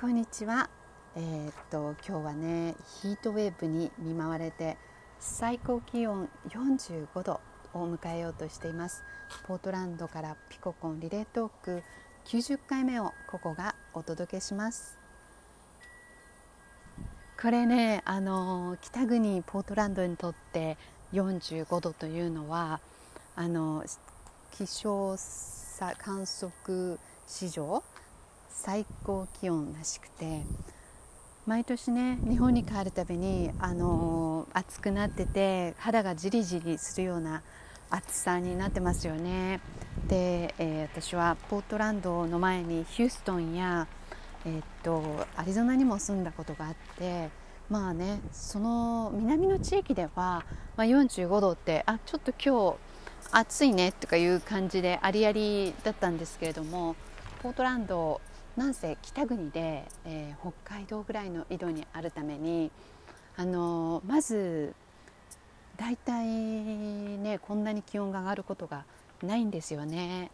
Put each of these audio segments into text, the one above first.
こんにちは。えー、っと今日はねヒートウェーブに見舞われて最高気温45度を迎えようとしています。ポートランドからピココンリレートーク90回目をここがお届けします。これねあの北国ポートランドにとって45度というのはあの気象観測史上最高気温らしくて毎年ね日本に帰るたびに、あのー、暑くなってて肌がじりじりするような暑さになってますよね。で、えー、私はポートランドの前にヒューストンや、えー、っとアリゾナにも住んだことがあってまあねその南の地域では、まあ、45度ってあちょっと今日暑いねとかいう感じでありありだったんですけれどもポートランドなんせ北国で、えー、北海道ぐらいの緯度にあるためにあのまず大体ねこんなに気温が上がることがないんですよね。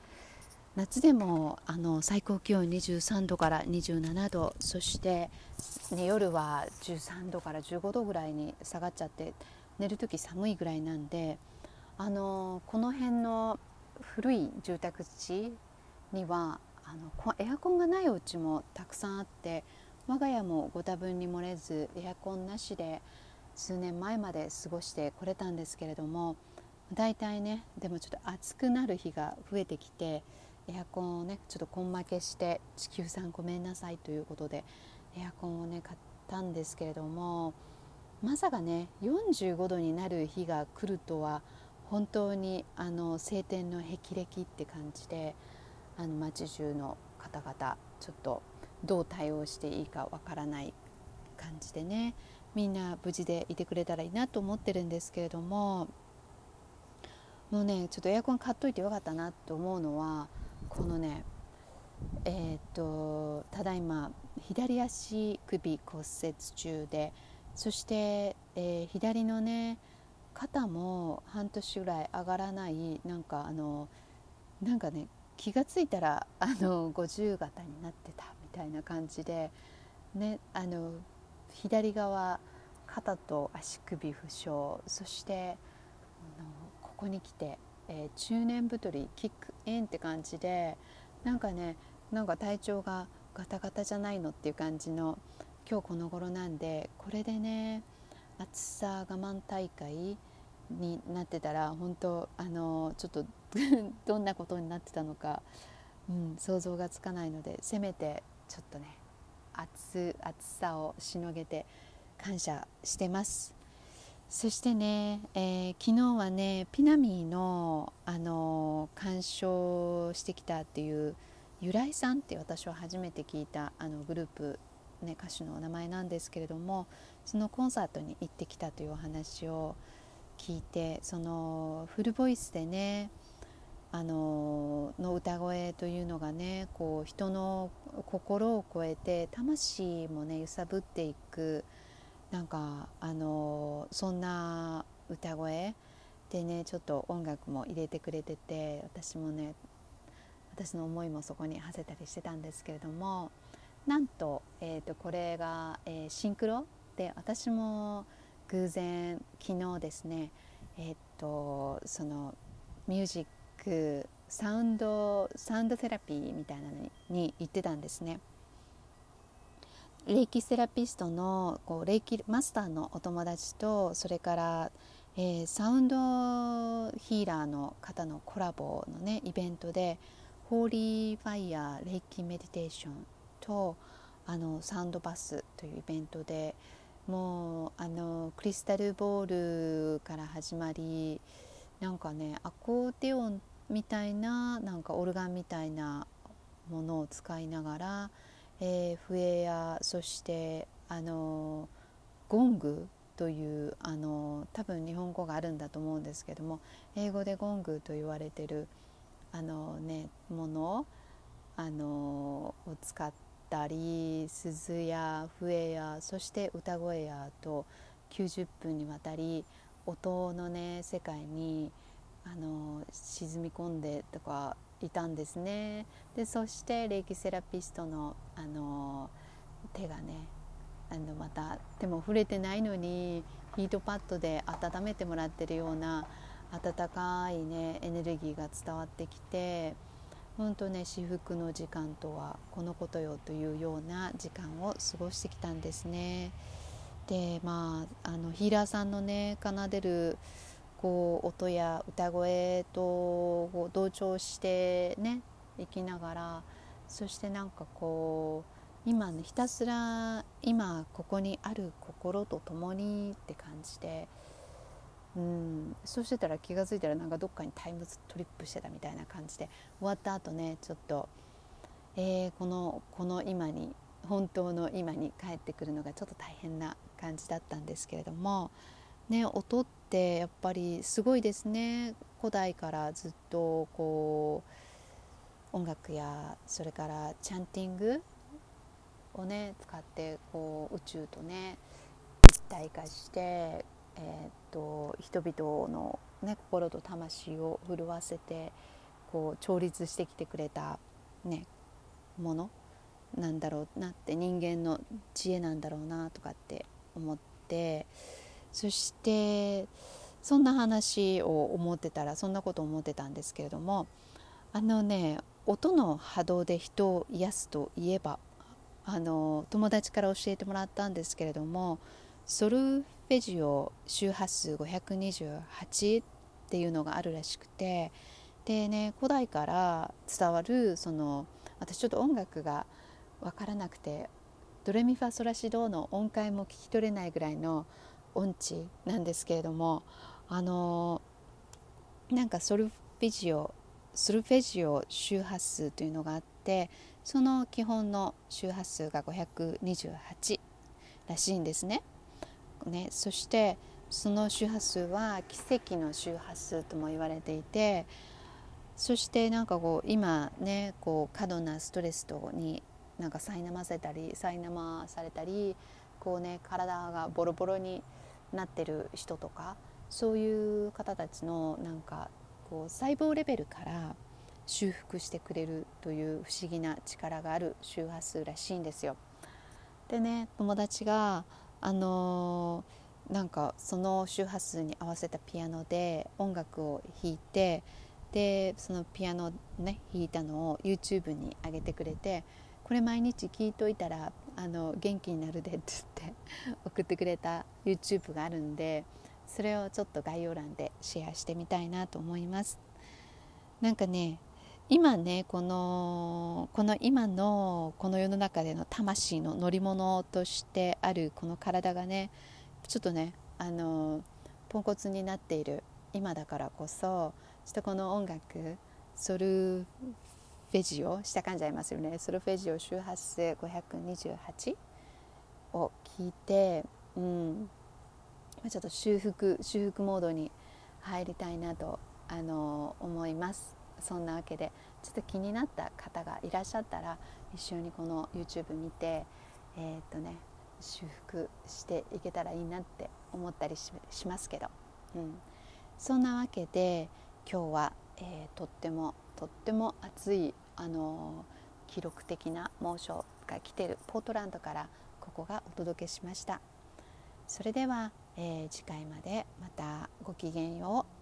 夏でもあの最高気温23度から27度そして、ね、夜は13度から15度ぐらいに下がっちゃって寝る時寒いぐらいなんであのこの辺の古い住宅地にはあのエアコンがないお家もたくさんあって我が家もご多分に漏れずエアコンなしで数年前まで過ごしてこれたんですけれども大体ねでもちょっと暑くなる日が増えてきてエアコンをねちょっと根負けして地球さんごめんなさいということでエアコンをね買ったんですけれどもまさかね45度になる日が来るとは本当にあの晴天の霹靂って感じで。あの町中の方々ちょっとどう対応していいかわからない感じでねみんな無事でいてくれたらいいなと思ってるんですけれどももうねちょっとエアコン買っといてよかったなと思うのはこのねえー、っとただいま左足首骨折中でそして、えー、左のね肩も半年ぐらい上がらないなんかあのなんかね気が付いたらあの50型になってたみたいな感じで、ね、あの左側肩と足首負傷そしてあのここに来て、えー、中年太りキックインって感じでなんかねなんか体調がガタガタじゃないのっていう感じの今日この頃なんでこれでね暑さ我慢大会になってたら本当あのちょっと どんなことになってたのか、うん、想像がつかないのでせめてちょっとね暑さをしのげて感謝してます。そしてね、えー、昨日はねピナミーの、あの鑑賞してきたっていう由来さんって私は初めて聞いたあのグループ、ね、歌手のお名前なんですけれどもそのコンサートに行ってきたというお話を聞いてそのフルボイスでねあのの歌声というのがねこう人の心を超えて魂もね揺さぶっていくなんかあのそんな歌声でねちょっと音楽も入れてくれてて私もね私の思いもそこに馳せたりしてたんですけれどもなんと,、えーと、これが、えー、シンクロで私も偶然昨日ですねえっ、ー、とそのミュージッククサウンドサウンドセラピーみたいなのに行ってたんですね。レイキセラピストのこうレイキマスターのお友達とそれから、えー、サウンドヒーラーの方のコラボのねイベントでホーリーファイヤーレイキメディテーションとあのサウンドバスというイベントでもうあのクリスタルボールから始まりなんかねアコーディオンみたいななんかオルガンみたいなものを使いながら、えー、笛やそしてあのゴングというあの多分日本語があるんだと思うんですけども英語でゴングと言われてるあの、ね、ものあのを使ったり鈴や笛やそして歌声やと90分にわたり音のね世界にあの沈み込んでとかいたんですねでそしてレイキセラピストのあの手がねあのまた手も触れてないのにヒートパッドで温めてもらってるような温かいねエネルギーが伝わってきて本当ね至福の時間とはこのことよというような時間を過ごしてきたんですね。でまああのヒーラーさんのね奏でるこう音や歌声と同調してね生きながらそしてなんかこう今ねひたすら今ここにある心と共にって感じで。うん、そうしてたら気が付いたらなんかどっかにタイムトリップしてたみたいな感じで終わった後ねちょっと、えー、このこの今に本当の今に帰ってくるのがちょっと大変な感じだったんですけれども、ね、音ってやっぱりすごいですね。古代からずっとこう音楽やそれからチャンティングをね使ってこう宇宙とね一体化してえーと、人々の、ね、心と魂を震わせてこう調律してきてくれた、ね、ものなんだろうなって人間の知恵なんだろうなとかって思ってそしてそんな話を思ってたらそんなこと思ってたんですけれどもあのね音の波動で人を癒すといえばあの友達から教えてもらったんですけれどもソルフェジオ周波数528っていうのがあるらしくてでね古代から伝わるその私ちょっと音楽が分からなくてドレミファソラシドの音階も聞き取れないぐらいの音痴なんですけれどもあのなんかソルフェジオソルフェジオ周波数というのがあってその基本の周波数が528らしいんですね。ね、そしてその周波数は奇跡の周波数とも言われていてそしてなんかこう今ねこう過度なストレスとになんか苛ませたり苛まされたりこうね体がボロボロになってる人とかそういう方たちのなんかこう細胞レベルから修復してくれるという不思議な力がある周波数らしいんですよ。でね友達があのー、なんかその周波数に合わせたピアノで音楽を弾いてでそのピアノね弾いたのを YouTube に上げてくれてこれ毎日聴いといたらあの元気になるでって言って 送ってくれた YouTube があるんでそれをちょっと概要欄でシェアしてみたいなと思います。なんかね今ねこのこの今のこの世の中での魂の乗り物としてあるこの体がねちょっとねあのポンコツになっている今だからこそちょっとこの音楽ソルフェジオ下噛んじゃいますよね。ソルフェジオ周波数528を聞いて、うん、ちょっと修復修復モードに入りたいなとあの思います。そんなわけでちょっと気になった方がいらっしゃったら一緒にこの YouTube 見てえー、っとね修復していけたらいいなって思ったりしますけど、うん、そんなわけで今日は、えー、とってもとっても暑い、あの、記録的な猛暑が来てるポートランドからここがお届けしました。それでは、えー、次回までまたごきげんよう。